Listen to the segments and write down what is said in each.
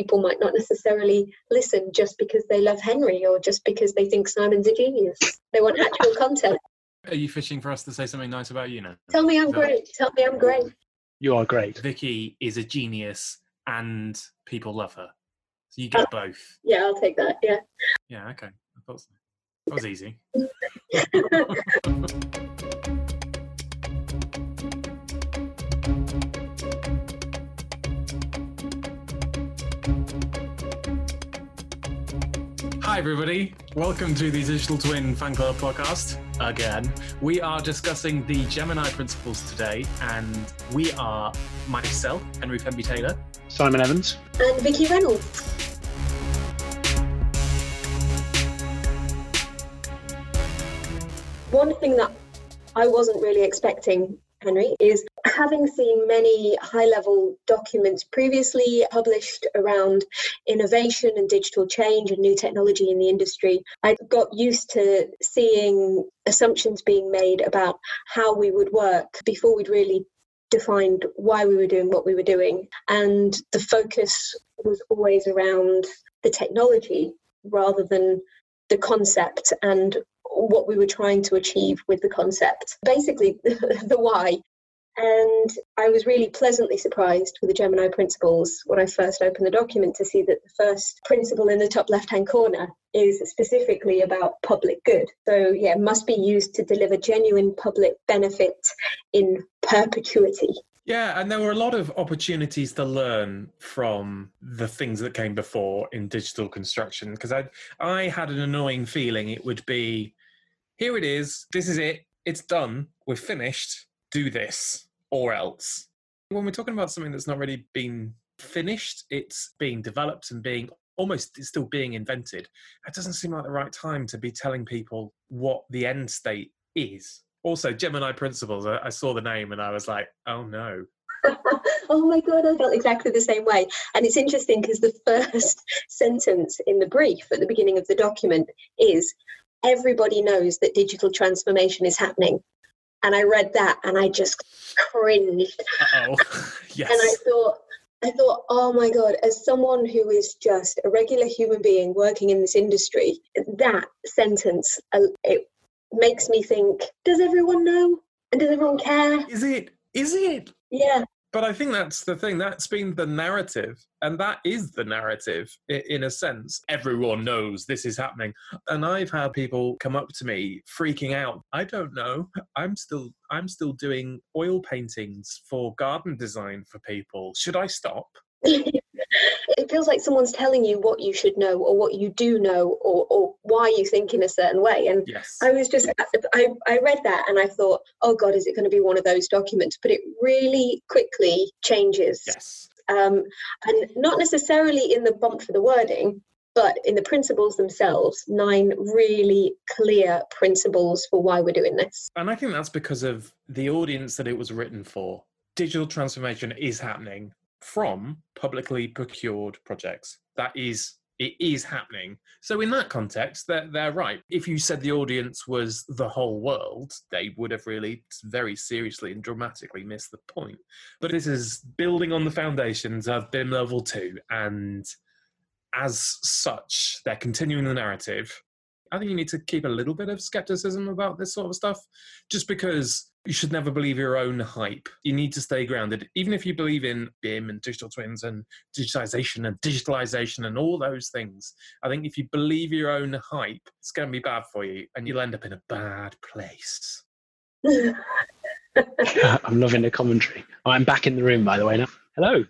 people might not necessarily listen just because they love Henry or just because they think Simon's a genius. They want actual content. Are you fishing for us to say something nice about you now? Tell me I'm Is great. Tell me I'm great. You are great. Vicky is a genius and people love her. So you get both. Yeah, I'll take that. Yeah. Yeah, okay. I thought so. That was easy. everybody. Welcome to the Digital Twin Fan Club podcast again. We are discussing the Gemini principles today, and we are myself, Henry Fenby Taylor, Simon Evans. and Vicky Reynolds. One thing that I wasn't really expecting, Henry, is having seen many high level documents previously published around innovation and digital change and new technology in the industry, I got used to seeing assumptions being made about how we would work before we'd really defined why we were doing what we were doing. And the focus was always around the technology rather than the concept and what we were trying to achieve with the concept. Basically, the why. And I was really pleasantly surprised with the Gemini principles when I first opened the document to see that the first principle in the top left hand corner is specifically about public good. So, yeah, must be used to deliver genuine public benefit in perpetuity. Yeah, and there were a lot of opportunities to learn from the things that came before in digital construction because I I had an annoying feeling it would be here it is, this is it, it's done, we're finished, do this or else. When we're talking about something that's not really been finished, it's being developed and being almost still being invented. It doesn't seem like the right time to be telling people what the end state is. Also, Gemini Principles, I, I saw the name and I was like, oh no, oh my god, I felt exactly the same way. And it's interesting because the first sentence in the brief at the beginning of the document is everybody knows that digital transformation is happening. And I read that and I just cringed. oh, yes. And I thought, I thought, oh my God, as someone who is just a regular human being working in this industry, that sentence, uh, it makes me think, does everyone know? And does everyone care? Is it? Is it? Yeah. But I think that's the thing. That's been the narrative. And that is the narrative in a sense. Everyone knows this is happening. And I've had people come up to me freaking out. I don't know. I'm still I'm still doing oil paintings for garden design for people. Should I stop? it feels like someone's telling you what you should know or what you do know or, or why you think in a certain way. And Yes. I was just, I, I read that and I thought, oh God, is it going to be one of those documents? But it really quickly changes. Yes. Um, and not necessarily in the bump for the wording, but in the principles themselves, nine really clear principles for why we're doing this. And I think that's because of the audience that it was written for. Digital transformation is happening from publicly procured projects. That is, it is happening. So, in that context, they're, they're right. If you said the audience was the whole world, they would have really very seriously and dramatically missed the point. But this is building on the foundations of BIM Level 2, and as such, they're continuing the narrative. I think you need to keep a little bit of skepticism about this sort of stuff, just because you should never believe your own hype. You need to stay grounded. Even if you believe in BIM and digital twins and digitization and digitalization and all those things, I think if you believe your own hype, it's going to be bad for you and you'll end up in a bad place. I'm loving the commentary. I'm back in the room, by the way, now. Hello.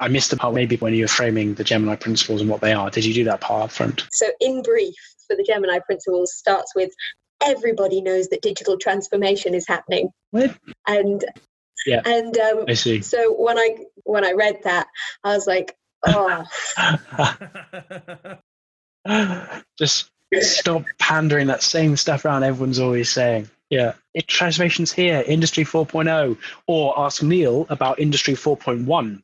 I missed the part maybe when you were framing the Gemini principles and what they are. Did you do that part up front? So, in brief, for the Gemini principles, starts with everybody knows that digital transformation is happening. What? And Yeah. and um, I see. so when I when I read that, I was like, oh, Just stop pandering that same stuff around everyone's always saying. Yeah. It, transformation's here, Industry 4.0. Or ask Neil about Industry 4.1,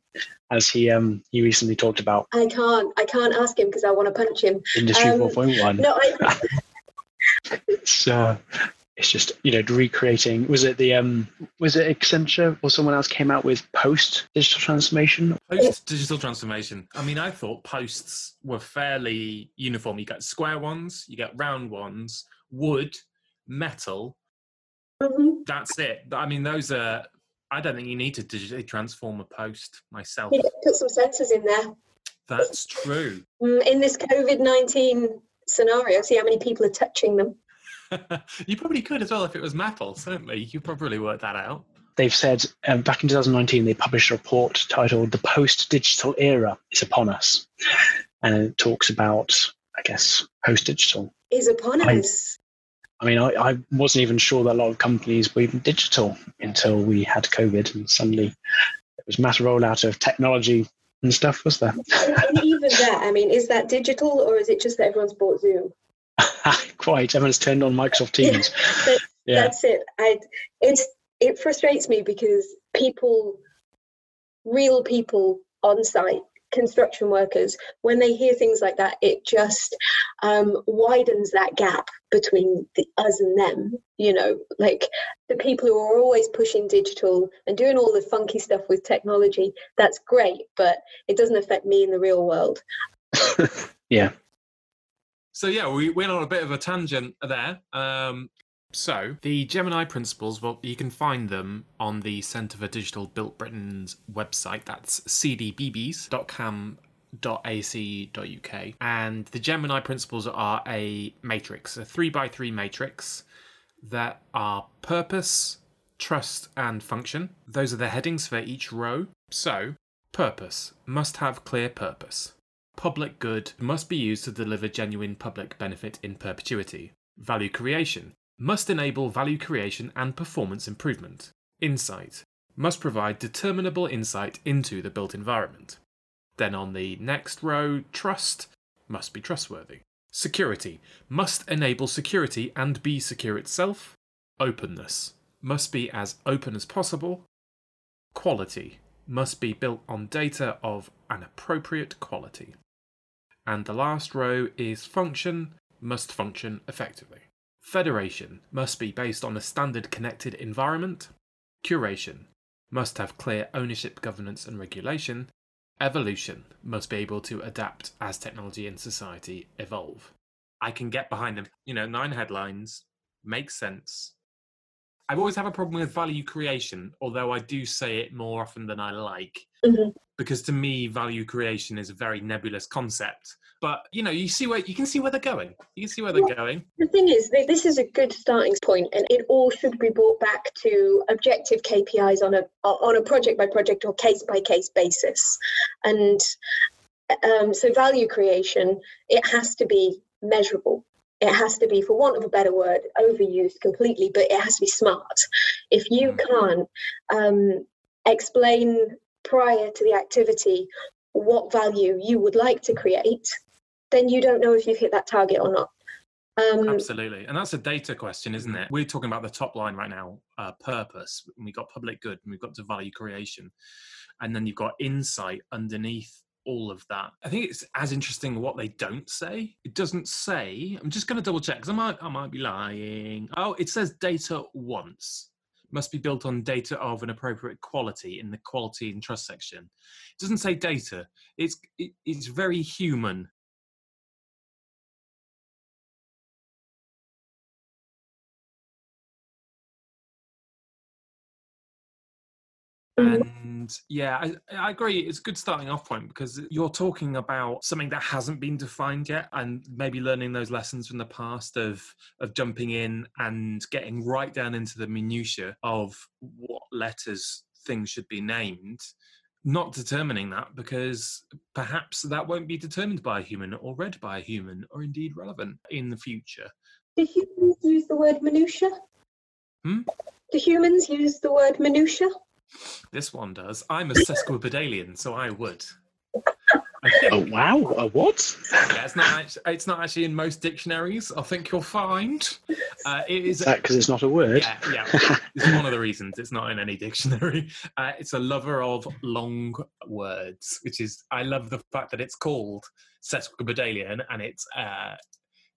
as he um he recently talked about I can't I can't ask him because I want to punch him. Industry Um, 4.1. No, I, It's, uh, it's just you know recreating. Was it the um was it Accenture or someone else came out with post digital transformation? Post digital transformation. I mean, I thought posts were fairly uniform. You get square ones, you get round ones, wood, metal. Mhm. That's it. I mean, those are. I don't think you need to digitally transform a post myself. Yeah, put some sensors in there. That's true. Mm, In this COVID 19 scenario, see how many people are touching them. you probably could as well if it was metal. Certainly, you probably worked that out. They've said um, back in 2019 they published a report titled "The Post-Digital Era is Upon Us," and it talks about, I guess, post-digital. Is upon I- us. I mean, I, I wasn't even sure that a lot of companies were even digital until we had COVID, and suddenly it was mass rollout of technology and stuff, was there? And, even that, I mean, is that digital or is it just that everyone's bought Zoom? Quite. Everyone's turned on Microsoft Teams. That- Yeah. That's it. I, it's it frustrates me because people, real people on site, construction workers, when they hear things like that, it just um, widens that gap between the us and them. You know, like the people who are always pushing digital and doing all the funky stuff with technology. That's great, but it doesn't affect me in the real world. yeah. So yeah, we went on a bit of a tangent there. Um, so the Gemini principles, well, you can find them on the Centre for Digital Built Britain's website. That's cdbbs.cam.ac.uk. And the Gemini principles are a matrix, a three by three matrix that are purpose, trust, and function. Those are the headings for each row. So purpose must have clear purpose. Public good must be used to deliver genuine public benefit in perpetuity. Value creation must enable value creation and performance improvement. Insight must provide determinable insight into the built environment. Then on the next row, trust must be trustworthy. Security must enable security and be secure itself. Openness must be as open as possible. Quality must be built on data of an appropriate quality. And the last row is function must function effectively. Federation must be based on a standard connected environment. Curation must have clear ownership, governance, and regulation. Evolution must be able to adapt as technology and society evolve. I can get behind them. You know, nine headlines, makes sense. I've always have a problem with value creation, although I do say it more often than I like Mhm. because to me value creation is a very nebulous concept but you know you see where you can see where they're going you can see where they're going The thing is, this is a good starting point, and it all should be brought back to objective KPIs on a on a project by project or case by case basis. And um, so, value creation it has to be measurable. It has to be, for want of a better word, overused completely, but it has to be smart. If you Mm. can't um, explain prior to the activity what value you would like to create, then you don't know if you've hit that target or not. Um, absolutely and that's a data question isn't it we're talking about the top line right now uh, purpose we've got public good and we've got to value creation and then you've got insight underneath all of that. I think it's as interesting what they don't say. It doesn't say i'm just going to double check because i might i might be lying. Oh it says data once. Must be built on data of an appropriate quality in the quality and trust section. It doesn't say data. It's it, it's very human. Mhm. And yeah, I, I agree. It's a good starting off point because you're talking about something that hasn't been defined yet, and maybe learning those lessons from the past of of jumping in and getting right down into the minutiae of what letters things should be named. Not determining that because perhaps that won't be determined by a human or read by a human or indeed relevant in the future. Do humans use the word minutia? Hmm? Do humans use the word minutia? This one does. I'm a sesquipedalian, so I would. Oh wow! A what? Yeah, it's not. Actually, it's not actually in most dictionaries. I think you'll find uh, it Is is. that because it's not a word? Yeah, yeah. It's one of the reasons it's not in any dictionary. Uh, it's a lover of long words, which is I love the fact that it's called sesquipedalian, and it's uh,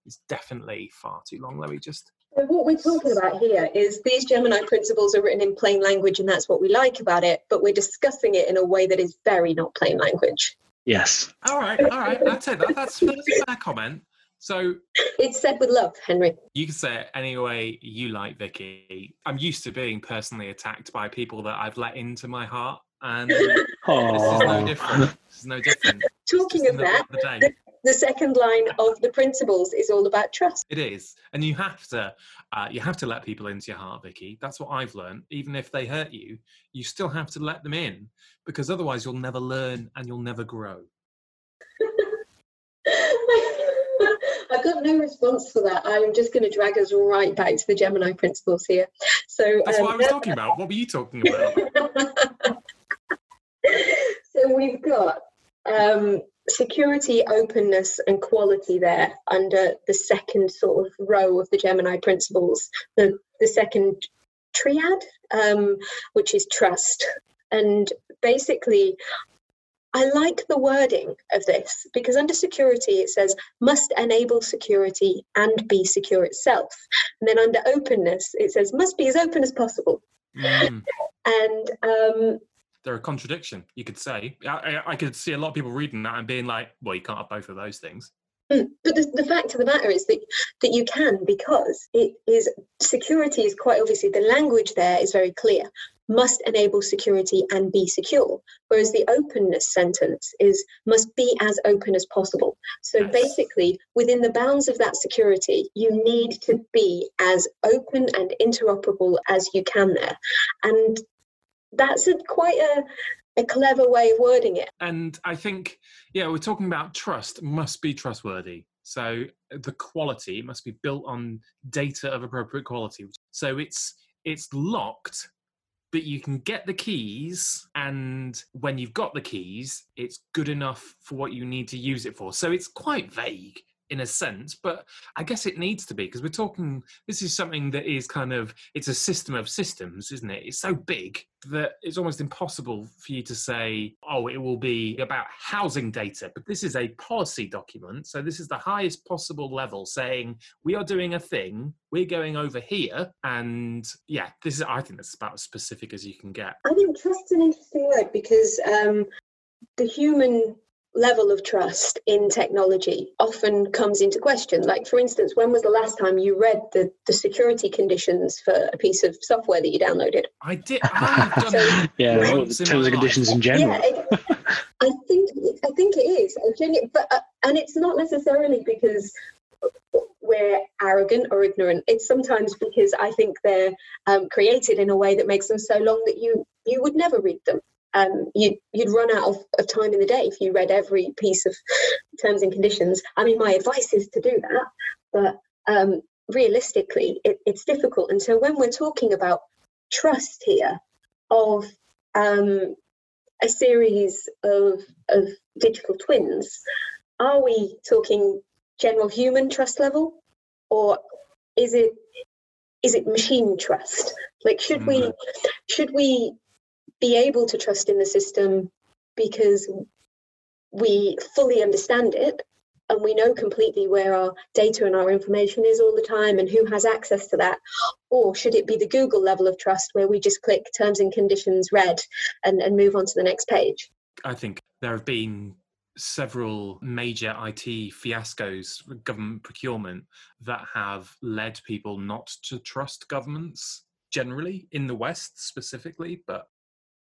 it's definitely far too long. Let me just So what we're talking about here is these Gemini principles are written in plain language, and that's what we like about it. But we're discussing it in a way that is very not plain language. Yes. All right, all right. I'll take that. That's, that's a fair comment. So It's said with love, Henry. you can say it any way you like, Vicky. I'm used to being personally attacked by people that I've let into my heart, and this is no different. This is no different. Talking just of in the that, the day. The second line of the principles is all about trust. It is, and you have to, uh, you have to let people into your heart, Vicky. That's what I've learned. Even if they hurt you, you still have to let them in, because otherwise you'll never learn and you'll never grow. I've got no response for that. I'm just going to drag us right back to the Gemini principles here. So That's um, what I was talking about. What were you talking about? so we've got um, security, openness, and quality there under the second sort of row of the Gemini principles. The the second triad, um, which is trust, and basically. I like the wording of this because under security it says must enable security and be secure itself. And then under openness it says must be as open as possible. Mm, And um, they're a contradiction, you could say. I, I, I could see a lot of people reading that and being like, "Well, you can't have both of those things." Mm, But the, the fact of the matter is that that you can because it is security is quite obviously the language there is very clear. Must enable security and be secure. Whereas the openness sentence is must be as open as possible. So Yes. basically, within the bounds of that security, you need to be as open and interoperable as you can there. And that's a quite a, a clever way of wording it. And I think, yeah, we're talking about trust must be trustworthy. So uh, the quality must be built on data of appropriate quality. So it's it's locked, but you can get the keys, and when you've got the keys, it's good enough for what you need to use it for. So it's quite vague in a sense, but I guess it needs to be because we're talking. This is something that is kind of it's a system of systems, isn't it? It's so big that it's almost impossible for you to say, oh, it will be about housing data. But this is a policy document, so this is the highest possible level, saying we are doing a thing, we're going over here, and yeah, this is. I think that's about as specific as you can get. I think trust's an interesting word because um, the human level of trust in technology often comes into question. Like, for instance, when was the last time you read the, the security conditions for a piece of software that you downloaded? I did. I've done So- yeah, Once all in the terms and conditions in general. Yeah, it, I think I think it is. I genu- but uh, and it's not necessarily because we're arrogant or ignorant. It's sometimes because I think they're um, created in a way that makes them so long that you you would never read them. Um, you, you'd run out of, of time in the day if you read every piece of terms and conditions. I mean, my advice is to do that, but um, realistically, it, it's difficult. And so when we're talking about trust here of um, a series of, of digital twins, are we talking general human trust level, or is it is it machine trust? Like, should we Mm. should we be able to trust in the system because we fully understand it and we know completely where our data and our information is all the time and who has access to that. Or should it be the google level of trust where we just click terms and conditions read and, and move on to the next page? I think there have been several major IT fiascos government procurement that have led people not to trust governments generally in the West specifically, but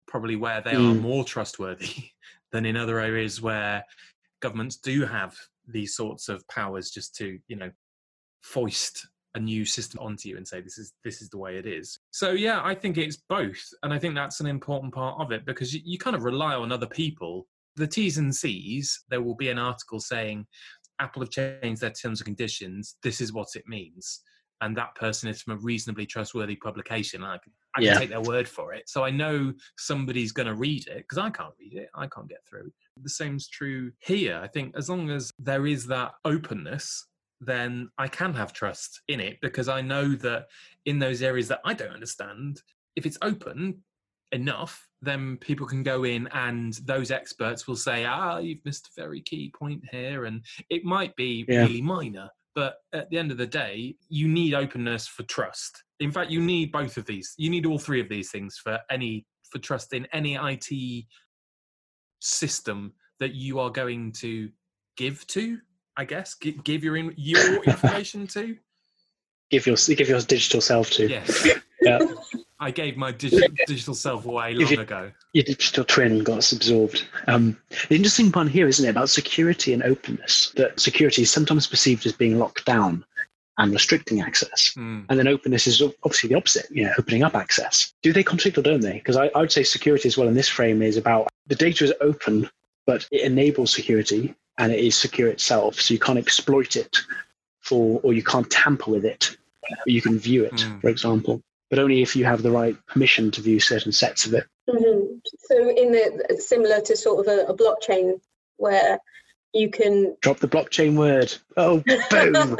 probably where they are Mm. more trustworthy than in other areas where governments do have these sorts of powers just to, you know, foist a new system onto you and say this is this is the way it is. So yeah i think it's both and i think that's an important part of it because you, you kind of rely on other people. The t's and c's there will be an article saying apple have changed their terms and conditions. This is what it means and that person is from a reasonably trustworthy publication i can, I can Yeah. take their word for it so i know somebody's going to read it because i can't read it i can't get through the same's true here i think as long as there is that openness then I can have trust in it because I know that in those areas that I don't understand, if it's open enough, then people can go in and those experts will say, ah, you've missed a very key point here. And it might be Yeah. really minor, But at the end of the day, you need openness for trust. In fact, you need both of these. You need all three of these things for any for trust in any IT system that you are going to give to. I guess give, give your in, your information to. Give your give your digital self to. Yes. Yeah. I gave my digital, digital self away long you- ago. Your digital twin got absorbed. Um, the interesting one here, isn't it, about security and openness? That security is sometimes perceived as being locked down and restricting access. Hmm. And then openness is obviously the opposite, you know, opening up access. Do they contradict or don't they? Because I, I would say security as well in this frame is about the data is open, but it enables security and it is secure itself. So you can't exploit it for, or you can't tamper with it. You can view it, Mm. for example, but only if you have the right permission to view certain sets of it. Mhm. So, in the similar to sort of a, a blockchain where you can Drop the blockchain word. Oh, boom.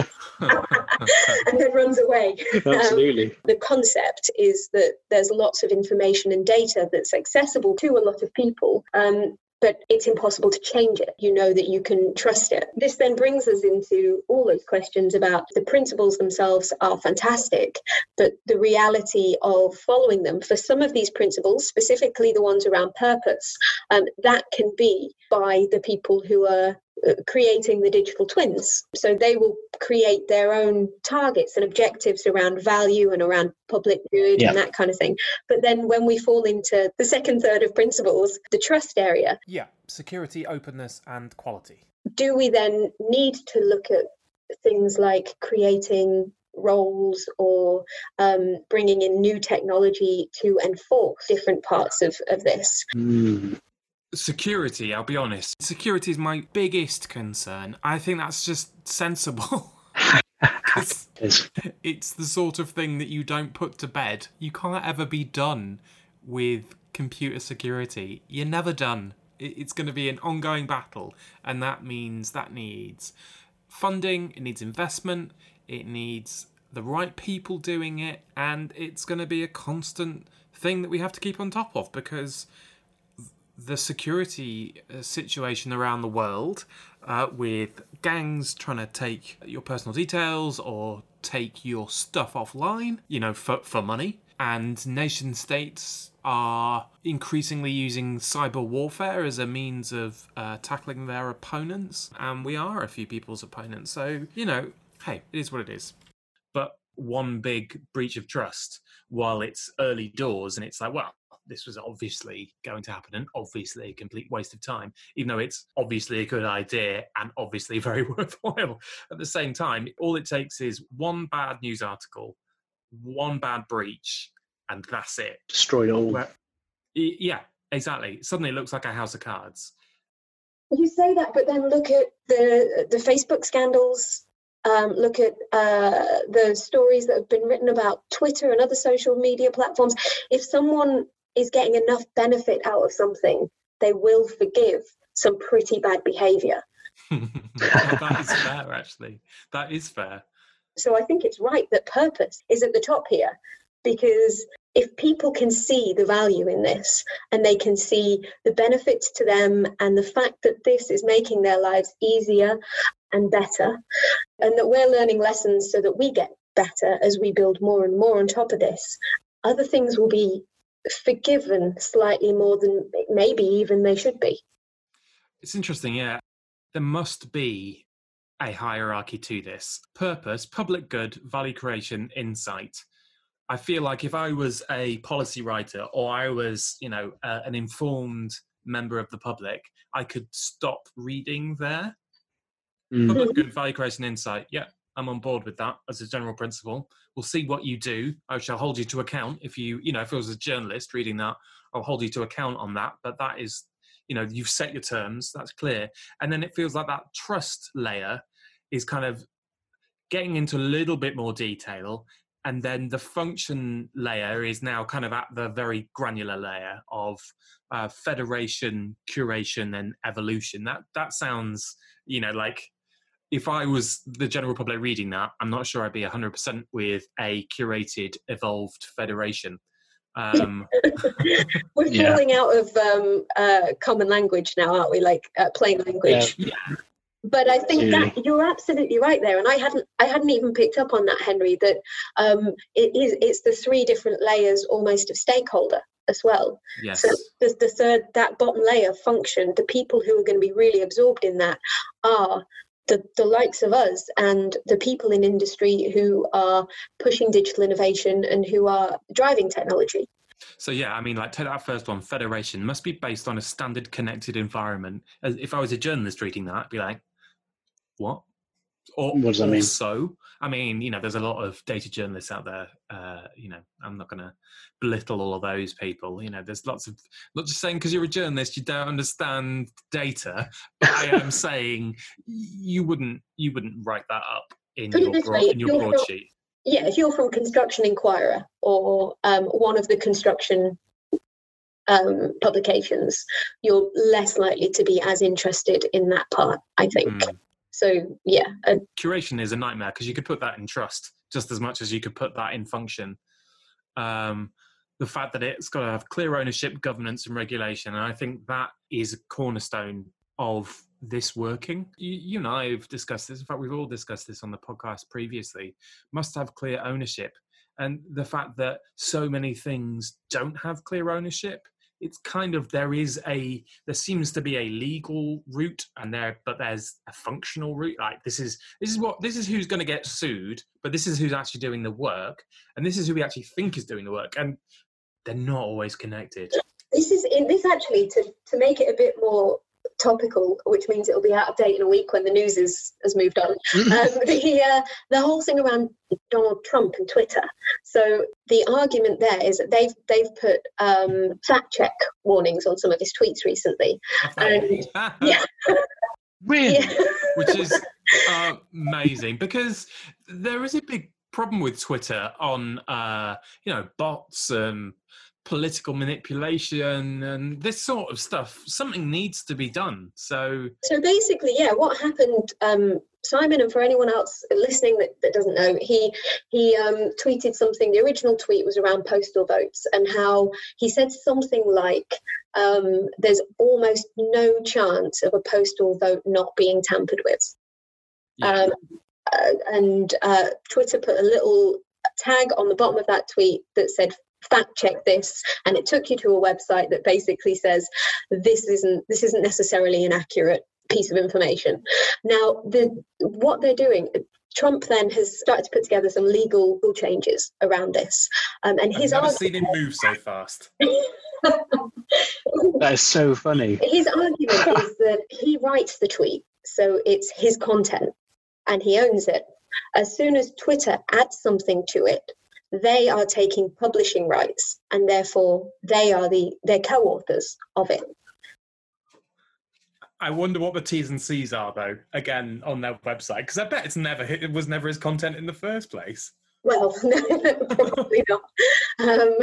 and then runs away. Absolutely. The concept is that there's lots of information and data that's accessible to a lot of people. Um, but it's impossible to change it. You know that you can trust it. This then brings us into all those questions about the principles themselves are fantastic, but the reality of following them for some of these principles, specifically the ones around purpose, um, that can be by the people who are creating the digital twins. So they will create their own targets and objectives around value and around public good Yeah. and that kind of thing. But then when we fall into the second third of principles, the trust area, Yeah, security, openness, and quality. do we then need to look at things like creating roles or um, bringing in new technology to enforce different parts of, of this? Mm. Security, I'll be honest. Security is my biggest concern. I think that's just sensible. It's the sort of thing that you don't put to bed. You can't ever be done with computer security. You're never done. It's going to be an ongoing battle, and that means that needs funding, it needs investment, it needs the right people doing it, and it's going to be a constant thing that we have to keep on top of because the security uh, situation around the world uh, with gangs trying to take your personal details or take your stuff offline, you know, for, for money. And nation states are increasingly using cyber warfare as a means of uh, tackling their opponents. And we are a few people's opponents. So, you know, hey, it is what it is. but one big breach of trust while it's early doors and it's like well this was obviously going to happen and obviously a complete waste of time even though it's obviously a good idea and obviously very worthwhile at the same time all it takes is one bad news article one bad breach and that's it Destroyed all. Where- yeah exactly suddenly it looks like a house of cards You say that, but then look at the the Facebook scandals. Um, look at uh, the stories that have been written about Twitter and other social media platforms. If someone is getting enough benefit out of something, they will forgive some pretty bad behavior. that is fair actually that is fair So I think it's right that purpose is at the top here because if people can see the value in this and they can see the benefits to them and the fact that this is making their lives easier and better, and that we're learning lessons so that we get better as we build more and more on top of this, other things will be forgiven slightly more than maybe even they should be. It's interesting, yeah. There must be a hierarchy to this purpose, public good, value creation, insight. I feel like if I was a policy writer or I was, you know, uh, an informed member of the public, I could stop reading there. Mm. Public good, value creation, insight. Yeah, I'm on board with that as a general principle. We'll see what you do. I shall hold you to account if you, you know, if I was a journalist reading that, I'll hold you to account on that. But that is, you know, you've set your terms. That's clear. And then it feels like that trust layer is kind of getting into a little bit more detail. And then the function layer is now kind of at the very granular layer of uh, federation, curation, and evolution. That that sounds, you know, like if I was the general public reading that, I'm not sure I'd be 100% with a curated, evolved federation. Um, We're Yeah. falling out of um, uh, common language now, aren't we? Like uh, plain language. Yeah. but I think Absolutely. that you're absolutely right there, and I hadn't I hadn't even picked up on that, Henry. That um, it is it's the three different layers almost of stakeholder as well. Yes. So the, the third that bottom layer function, the people who are going to be really absorbed in that are the, the likes of us and the people in industry who are pushing digital innovation and who are driving technology. So yeah, I mean, like take that first one. Federation must be based on a standard connected environment. As if I was a journalist reading that, I'd be like, what? Or, What does that mean? So, I mean, you know, there's a lot of data journalists out there. Uh, you know, I'm not going to belittle all of those people. You know, there's lots of not just saying because you're a journalist you don't understand data. But I am saying you wouldn't you wouldn't write that up in Put your broad, way, in your broadsheet. Yeah, if you're from Construction Enquirer or um, one of the construction um, publications, you're less likely to be as interested in that part, I think. Mm. So, yeah, curation is a nightmare because you could put that in trust just as much as you could put that in function. Um, the fact that it's got to have clear ownership, governance, and regulation, and I think that is a cornerstone of this working. You, you and I have discussed this. In fact, we've all discussed this on the podcast previously. Must have clear ownership, and the fact that so many things don't have clear ownership. It's kind of there is a there seems to be a legal route and there but there's a functional route. Like this is this is what this is who's going to get sued but this is who's actually doing the work and this is who we actually think is doing the work and they're not always connected. This is in this actually to, to make it a bit more topical, which means it'll be out of date in a week when the news is, has moved on. um, the, uh, the whole thing around Donald Trump and Twitter. So the argument there is that they've they've put um, fact check warnings on some of his tweets recently. And- yeah. Really? Yeah. which is amazing because there is a big problem with Twitter on uh, you know bots and political manipulation and this sort of stuff. Something needs to be done. So So basically, yeah, what happened, um, Simon, and for anyone else listening that, that doesn't know, he he um, tweeted something. The original tweet was around postal votes and how he said something like, um, "There's almost no chance of a postal vote not being tampered with." yeah, Um, uh, and uh, Twitter put a little tag on the bottom of that tweet that said fact check this and it took you to a website that basically says this isn't this isn't necessarily an accurate piece of information now the what they're doing Trump then has started to put together some legal changes around this um, and I've never argument, seen him move so fast. That is so funny. his argument is that he writes the tweet so it's his content and he owns it as soon as twitter adds something to it they are taking publishing rights and therefore they are the they're co-authors of it I wonder what the T's and C's are though. Again, on their website, because I bet it's never it was never his content in the first place. well no probably not um,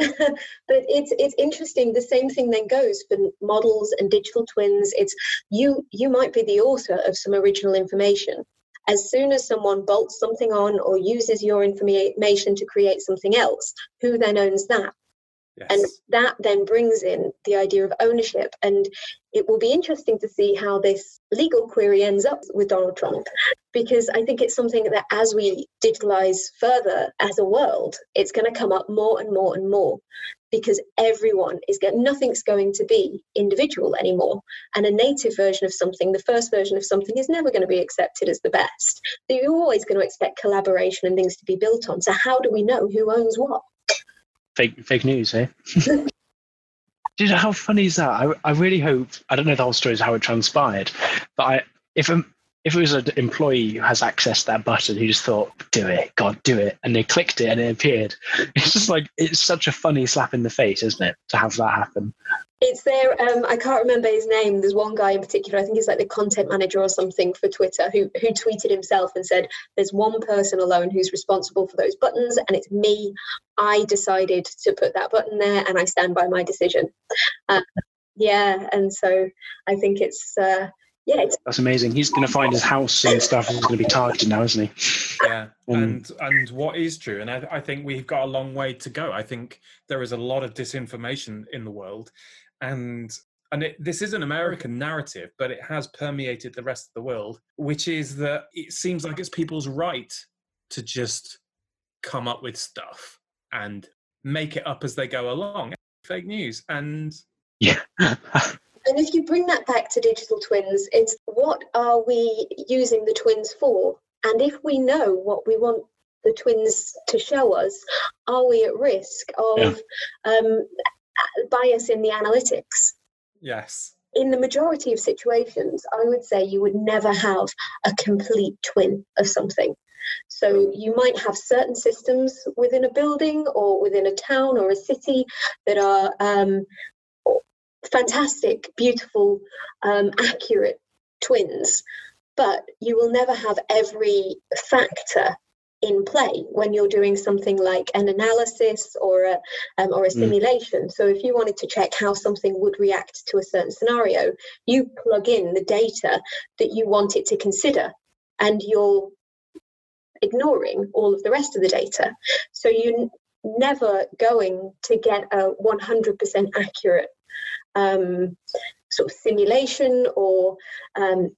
but it's it's interesting the same thing then goes for models and digital twins it's you you might be the author of some original information as soon as someone bolts something on or uses your information to create something else who then owns that Yes. and that then brings in the idea of ownership. And it will be interesting to see how this legal query ends up with donald trump because i think it's something that as we digitalize further as a world it's going to come up more and more and more because everyone is getting nothing's going to be individual anymore. And a native version of something the first version of something is never going to be accepted as the best. So you're always going to expect collaboration and things to be built on. So how do we know who owns what Fake fake news, eh? Dude, how funny is that? I, I really hope I don't know the whole story is how it transpired, but I if um, if it was an employee who has access to that button who just thought, do it, God, do it, and they clicked it and it appeared. It's just like it's such a funny slap in the face, isn't it, to have that happen? It's there. Um, I can't remember his name. There's one guy in particular. I think he's like the content manager or something for Twitter, who who tweeted himself and said, "There's one person alone who's responsible for those buttons, and it's me. I decided to put that button there, and I stand by my decision." Uh, yeah, and so I think it's uh, yeah, That's amazing. He's going to find his house and stuff is going to be targeted now, isn't he? yeah Um, and and what is true and I, I think we've got a long way to go i think there is a lot of disinformation in the world and and it, this is an American narrative, but it has permeated the rest of the world, which is that it seems like it's people's right to just come up with stuff and make it up as they go along. Fake news. And Yeah. And if you bring that back to digital twins, it's what are we using the twins for? And if we know what we want the twins to show us, are we at risk of um, bias in the analytics? yes, In the majority of situations, I would say you would never have a complete twin of something. So you might have certain systems within a building or within a town or a city that are um, fantastic, beautiful, um, accurate twins, but you will never have every factor in play when you're doing something like an analysis or a um, or a Mm. simulation. So if you wanted to check how something would react to a certain scenario, you plug in the data that you want it to consider, and you're ignoring all of the rest of the data. So you're never going to get a 100% accurate um, sort of simulation or um,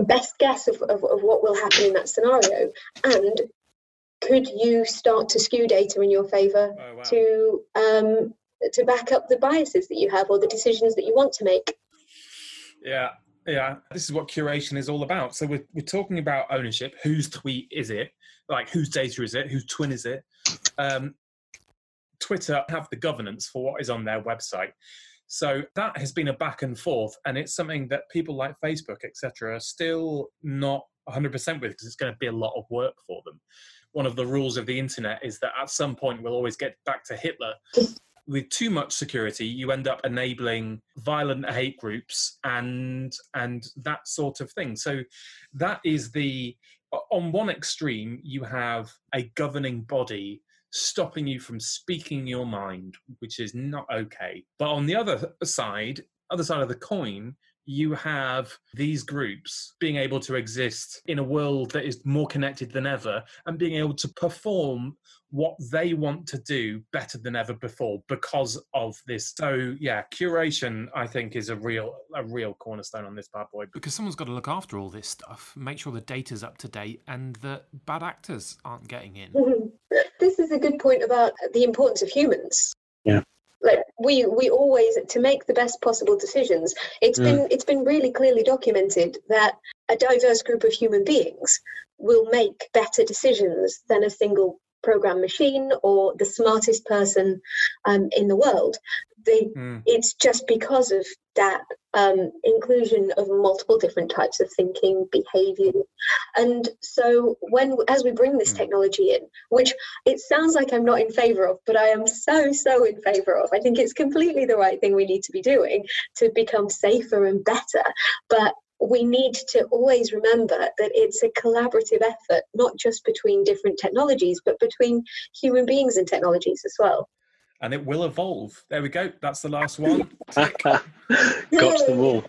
best guess of, of, of what will happen in that scenario. And could you start to skew data in your favor oh, wow. to um, to back up the biases that you have or the decisions that you want to make? Yeah, yeah. This is what curation is all about. So we're, we're talking about ownership. Whose tweet is it? Like whose data is it? Whose twin is it? Um, Twitter have the governance for what is on their website. So that has been a back and forth, and it's something that people like Facebook, etc., are still not 100% with because it's going to be a lot of work for them. One of the rules of the internet is that at some point we'll always get back to Hitler. With too much security, you end up enabling violent hate groups and and that sort of thing. So that is the on one extreme you have a governing body stopping you from speaking your mind, which is not okay. But on the other side, other side of the coin, you have these groups being able to exist in a world that is more connected than ever and being able to perform what they want to do better than ever before because of this. So yeah, curation I think is a real a real cornerstone on this bad boy. Because someone's got to look after all this stuff, make sure the data's up to date, and that bad actors aren't getting in. Is a good point about the importance of humans. Yeah. Like we we always to make the best possible decisions. It's Mm. been it's been really clearly documented that a diverse group of human beings will make better decisions than a single program machine or the smartest person um, in the world. They Mm. it's just because of that um, inclusion of multiple different types of thinking, behavior, and so when as we bring this Hmm. technology in, which it sounds like I'm not in favour of, but I am so so in favour of. I think it's completely the right thing we need to be doing to become safer and better. But we need to always remember that it's a collaborative effort, not just between different technologies, but between human beings and technologies as well. And it will evolve. There we go. That's the last one. Tick. Got them all.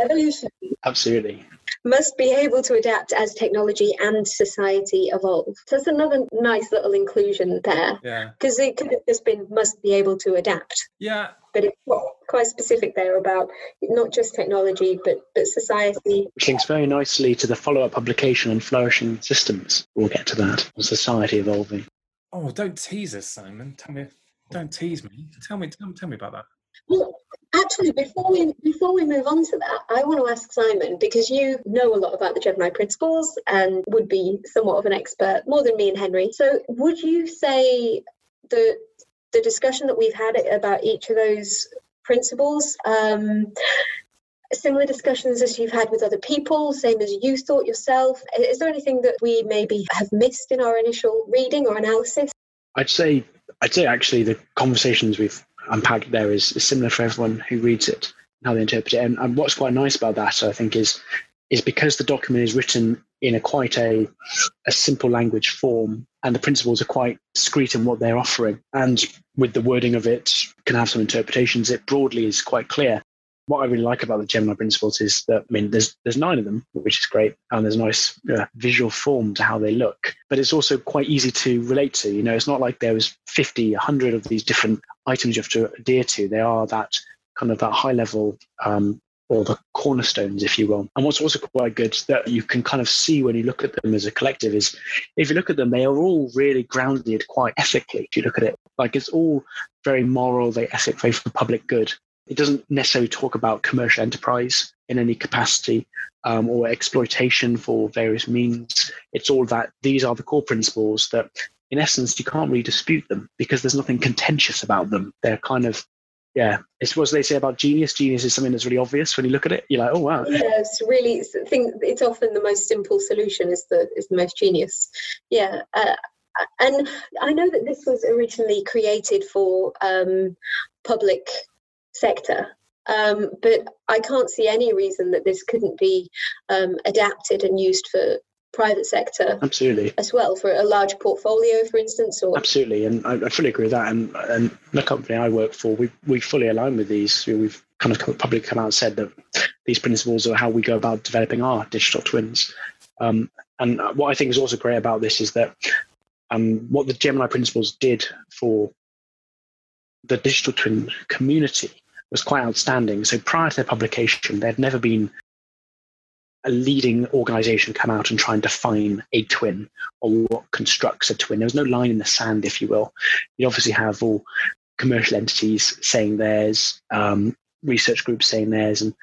Evolution Absolutely. Must be able to adapt as technology and society evolve. So that's another nice little inclusion there, Yeah. because it could have just been must be able to adapt, Yeah. but it's quite- quite specific there about not just technology but but society. Which links very nicely to the follow up publication on flourishing systems. We'll get to that. On society evolving. Oh, don't tease us, Simon. Tell me. Don't tease me. Tell me. Tell, tell me about that. Well, actually, before we before we move on to that, I want to ask Simon because you know a lot about the Gemini principles and would be somewhat of an expert, more than me and Henry. So, would you say the the discussion that we've had about each of those principles? Um, Similar discussions as you've had with other people, same as you thought yourself. Is there anything that we maybe have missed in our initial reading or analysis? I'd say I'd say actually the conversations we've unpacked there is, is similar for everyone who reads it, how they interpret it. And, and what's quite nice about that, I think, is is because the document is written in a quite a, a simple language form and the principles are quite discrete in what they're offering. And with the wording of it can have some interpretations. It broadly is quite clear. What I really like about the Gemini principles is that I mean there's there's nine of them, which is great, and there's a nice uh, visual form to how they look. But it's also quite easy to relate to. You know, it's not like there was 50, 100 of these different items you have to adhere to. They are that kind of that high level um, or the cornerstones, if you will. And what's also quite good that you can kind of see when you look at them as a collective is if you look at them, they are all really grounded quite ethically. If you look at it, like it's all very moral, they ethic, very for public good. It doesn't necessarily talk about commercial enterprise in any capacity um, or exploitation for various means. It's all that these are the core principles that, in essence, you can't really dispute them because there's nothing contentious about them. They're kind of yeah, it's what they say about genius. Genius is something that's really obvious when you look at it. You're like, oh wow. Yeah, it's really. I think it's often the most simple solution is the is the most genius. Yeah, uh, and I know that this was originally created for um, public sector, um, but I can't see any reason that this couldn't be um, adapted and used for private sector absolutely. as well for a large portfolio for instance or absolutely and I, I, fully agree with that. And, and the company i work for we, we fully align with these. We've kind of publicly come out and said that these principles are how we go about developing our digital twins. Um, and what i think is also great about this is that um, what the gemini principles did for the digital twin community was quite outstanding so prior to their publication there had never been a leading organization come out and try and define a twin or what constructs a twin. There was no line in the sand, if you will. You obviously have all commercial entities saying theirs, um, research groups saying theirs, and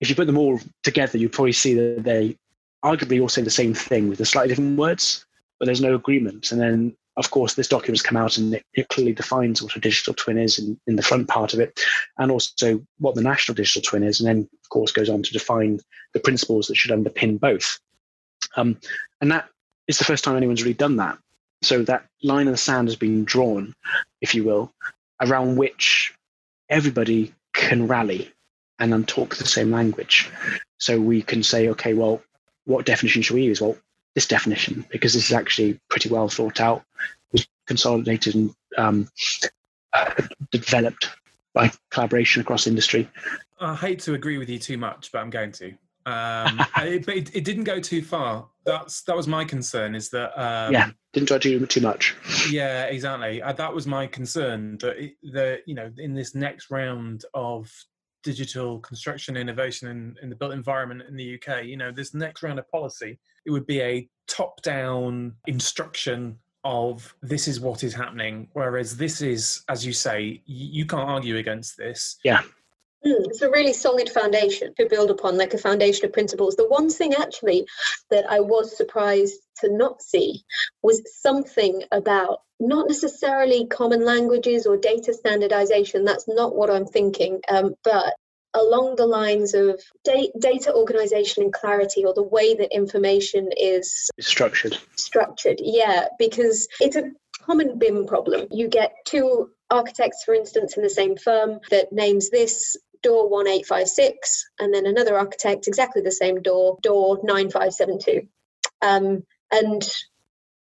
if you put them all together, you probably see that they arguably all say the same thing with the slightly different words, but there's no agreement. And then of course, this document's come out and it, it, clearly defines what a digital twin is in, in the front part of it, and also what the national digital twin is, and then, of course, goes on to define the principles that should underpin both. Um, and that is the first time anyone's really done that. So that line in the sand has been drawn, if you will, around which everybody can rally and then talk the same language. So we can say, okay, well, what definition should we use? Well, this definition because this is actually pretty well thought out, was consolidated and um, uh, developed by collaboration across industry. I hate to agree with you too much, but I'm going to. Um, it, but it, it, didn't go too far. That's that was my concern. Is that um, yeah, didn't try to do too much. Yeah, exactly. Uh, that was my concern. That it, the you know in this next round of digital construction innovation in, in the built environment in the UK, you know, this next round of policy, it would be a top down instruction of this is what is happening. Whereas this is, as you say, you can't argue against this. Yeah. Mm, it's a really solid foundation to build upon, like a foundation of principles. The one thing actually that I was surprised to not see was something about not necessarily common languages or data standardization. That's not what I'm thinking, um, but along the lines of da- data organization and clarity or the way that information is structured structured yeah because it's a common bim problem you get two architects for instance in the same firm that names this door 1856 and then another architect exactly the same door door 9572 um, and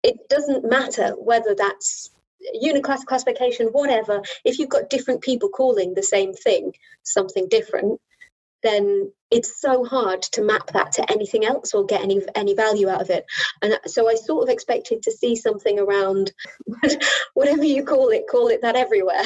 it doesn't matter whether that's Uniclass classification whatever if you've got different people calling the same thing something different then it's so hard to map that to anything else or get any any value out of it. And so i sort of expected to see something around whatever you call it call it that everywhere.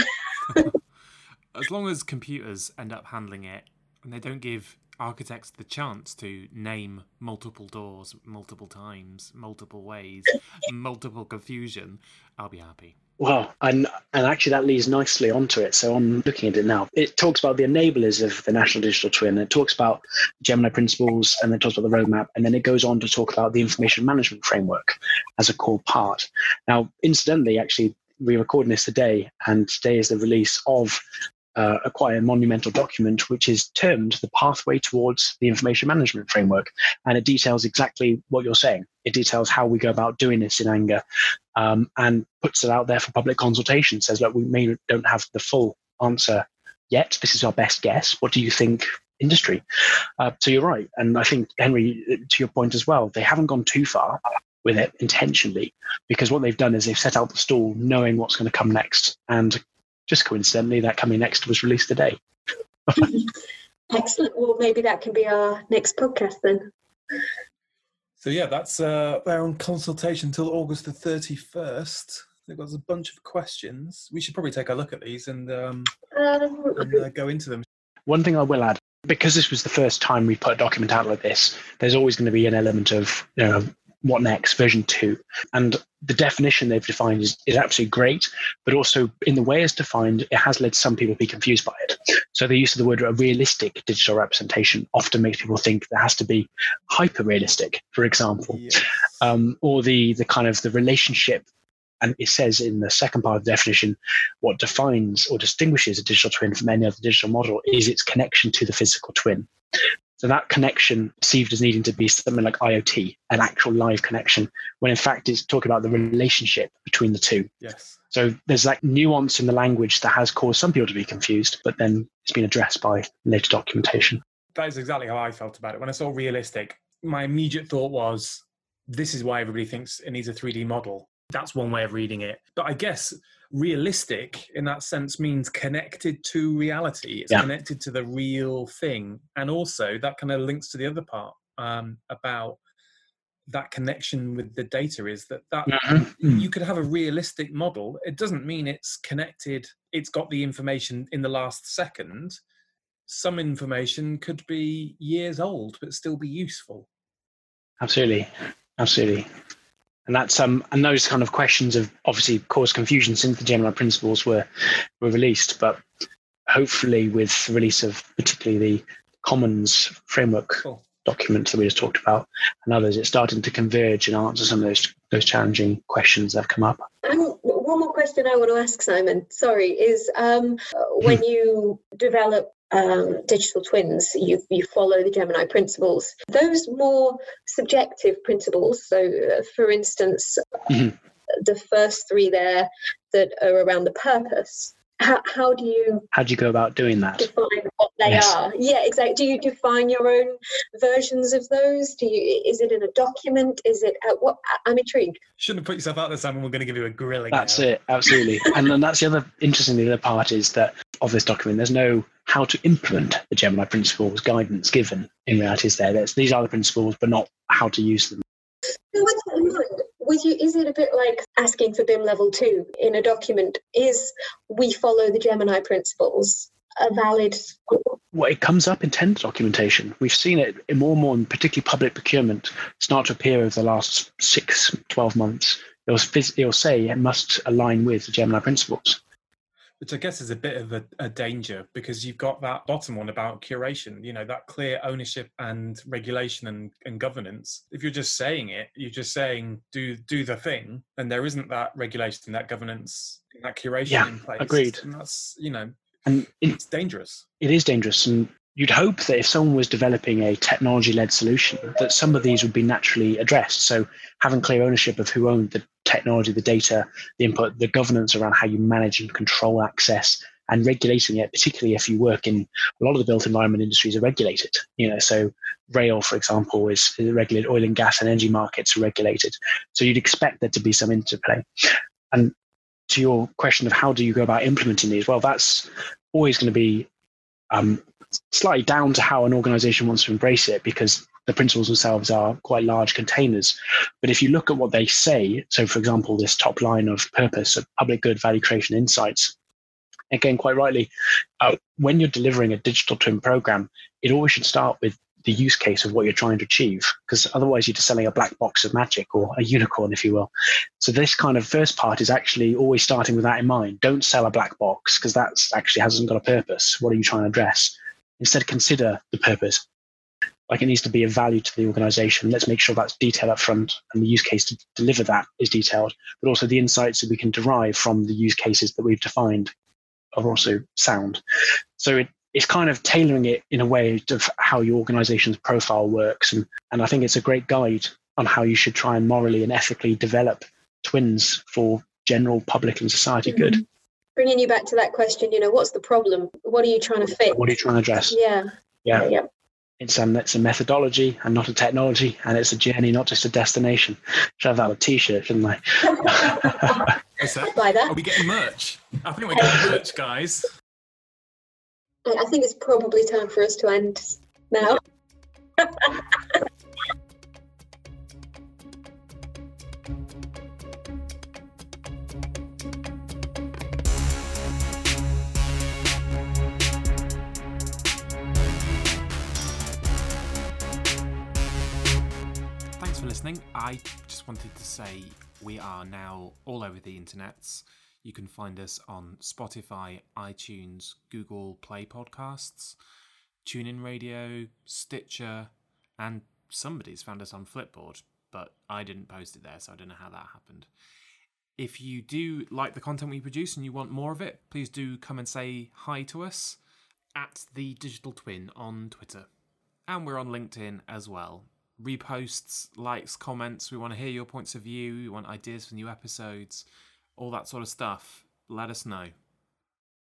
As long as computers end up handling it and they don't give architects the chance to name multiple doors multiple times, multiple ways, multiple confusion, I'll be happy. Well, and and actually that leads nicely onto it. So I'm looking at it now. It talks about the enablers of the National Digital Twin. It talks about Gemini principles, and then talks about the roadmap, and then it goes on to talk about the information management framework as a core part. Now, incidentally, actually, we're recording this today, and today is the release of uh, a monumental document, which is termed the pathway towards the information management framework, and it details exactly what you're saying. It details how we go about doing this in anger, um, and puts it out there for public consultation. Says, look, we may don't have the full answer yet. This is our best guess. What do you think? Industry. Uh, so you're right, and I think Henry, to your point as well, they haven't gone too far with it intentionally because what they've done is they've set out the stall knowing what's going to come next and just coincidentally, that coming next was released today. Excellent. Well, maybe that can be our next podcast then. So yeah, that's uh, they're on consultation until August the thirty first. They've got a bunch of questions. We should probably take a look at these and, um, um and uh, go into them. one thing I will add, because this was the first time we put a document out like this, there's always going to be an element of you know what next version 2 and the definition they've defined is, is absolutely great but also in the way it's defined it has led some people to be confused by it. So the use of the word a realistic digital representation. Often makes people think there has to be hyper realistic for example. Yes. um, or the the kind of the relationship and it says in the second part of the definition what defines or distinguishes a digital twin from any other digital model is its connection to the physical twin so that connection perceived as needing to be something like IoT, an actual live connection, when in fact it's talking about the relationship between the two. Yes. So there's that nuance in the language that has caused some people to be confused, but then it's been addressed by later documentation. That is exactly how I felt about it. When I saw realistic, my immediate thought was, this is why everybody thinks it needs a 3D model. That's one way of reading it. But I guess realistic in that sense means connected to reality. It's yeah. connected to the real thing. And also that kind of links to the other part um, about that connection with the data is that that mm-hmm. you could have a realistic model it doesn't mean it's connected it's got the information in the last second some information could be years old but still be useful absolutely absolutely and that's um and those kind of questions have obviously caused confusion since the Gemini principles were were released. But hopefully with the release of particularly the commons framework cool. document that we just talked about and others it's starting to converge and answer some of those those challenging questions that have come up. Um, one more question i want to ask simon. Sorry is um, when you develop um, digital twins, you, you follow the Gemini principles. Those more subjective principles, so uh, for instance, mm-hmm. the first three there that are around the purpose, how, how do you how do you go about doing that? define what they yes. are? Yeah exactly do you define your own versions of those? Do you is it in a document? Is it at what i'm intrigued. Shouldn't have put yourself out there simon. We're going to give you a grilling that's now. it absolutely. And then that's the other interesting the other part is that of this document there's no how to implement the gemini principles guidance given. In reality is there? There's, these are the principles but not how to use them. With that in mind, with you, is it a bit like asking for BIM level two in a document? Is we follow the Gemini principles a valid? Well, it comes up in tender documentation. We've seen it more and more, in particularly public procurement, start to appear over the last six, 12 months. It'll, it'll say it must align with the Gemini principles which I guess is a bit of a, a, danger because you've got that bottom one about curation, you know, that clear ownership and regulation and, and governance. If you're just saying it, you're just saying do do the thing, and there isn't that regulation, that governance, that curation yeah, in place. Agreed. And that's you know, and it's dangerous. It is dangerous, and you'd hope that if someone was developing a technology led solution, that some of these would be naturally addressed. So having clear ownership of who owned the technology, the data, the input, the governance around how you manage and control access and regulating it, particularly if you work in a lot of the built environment industries are regulated. You know, so rail, for example, is, is regulated, oil and gas and energy markets are regulated. So you'd expect there to be some interplay. And to your question of how do you go about implementing these, well, that's always going to be um, slightly down to how an organization wants to embrace it because the principles themselves are quite large containers. But if you look at what they say, so for example, this top line of purpose, of public good, value creation, insights, again, quite rightly, uh, when you're delivering a digital twin program, it always should start with the use case of what you're trying to achieve, because otherwise you're just selling a black box of magic or a unicorn, if you will. So this kind of first part is actually always starting with that in mind. Don't sell a black box because that's actually hasn't got a purpose. What are you trying to address? Instead, consider the purpose. Like it needs to be of value to the organization. Let's make sure that's detailed up front and the use case to deliver that is detailed, but also the insights that we can derive from the use cases that we've defined are also sound. So it, it's kind of tailoring it in a way of how your organization's profile works. And, and I think it's a great guide on how you should try and morally and ethically develop twins for general public and society good. Mm-hmm bringing you back to that question, you know, what's the problem? What are you trying to fix? What are you trying to address? Yeah. Yeah. yeah. It's um, it's a methodology and not a technology, and it's a journey, not just a destination. Should have that on a T-shirt, shouldn't I? Buy that. Are we getting merch? I think we're getting merch, guys. I think it's probably time for us to end now. listening. I just wanted to say we are now all over the internets. You can find us on Spotify, iTunes, Google Play Podcasts, TuneIn Radio, Stitcher, and somebody's found us on Flipboard, but I didn't post it there, so I don't know how that happened. If you do like the content we produce and you want more of it, please do come and say hi to us at the Digital Twin on Twitter. And we're on LinkedIn as well. Reposts, likes, comments. We want to hear your points of view. We want ideas for new episodes, all that sort of stuff. Let us know.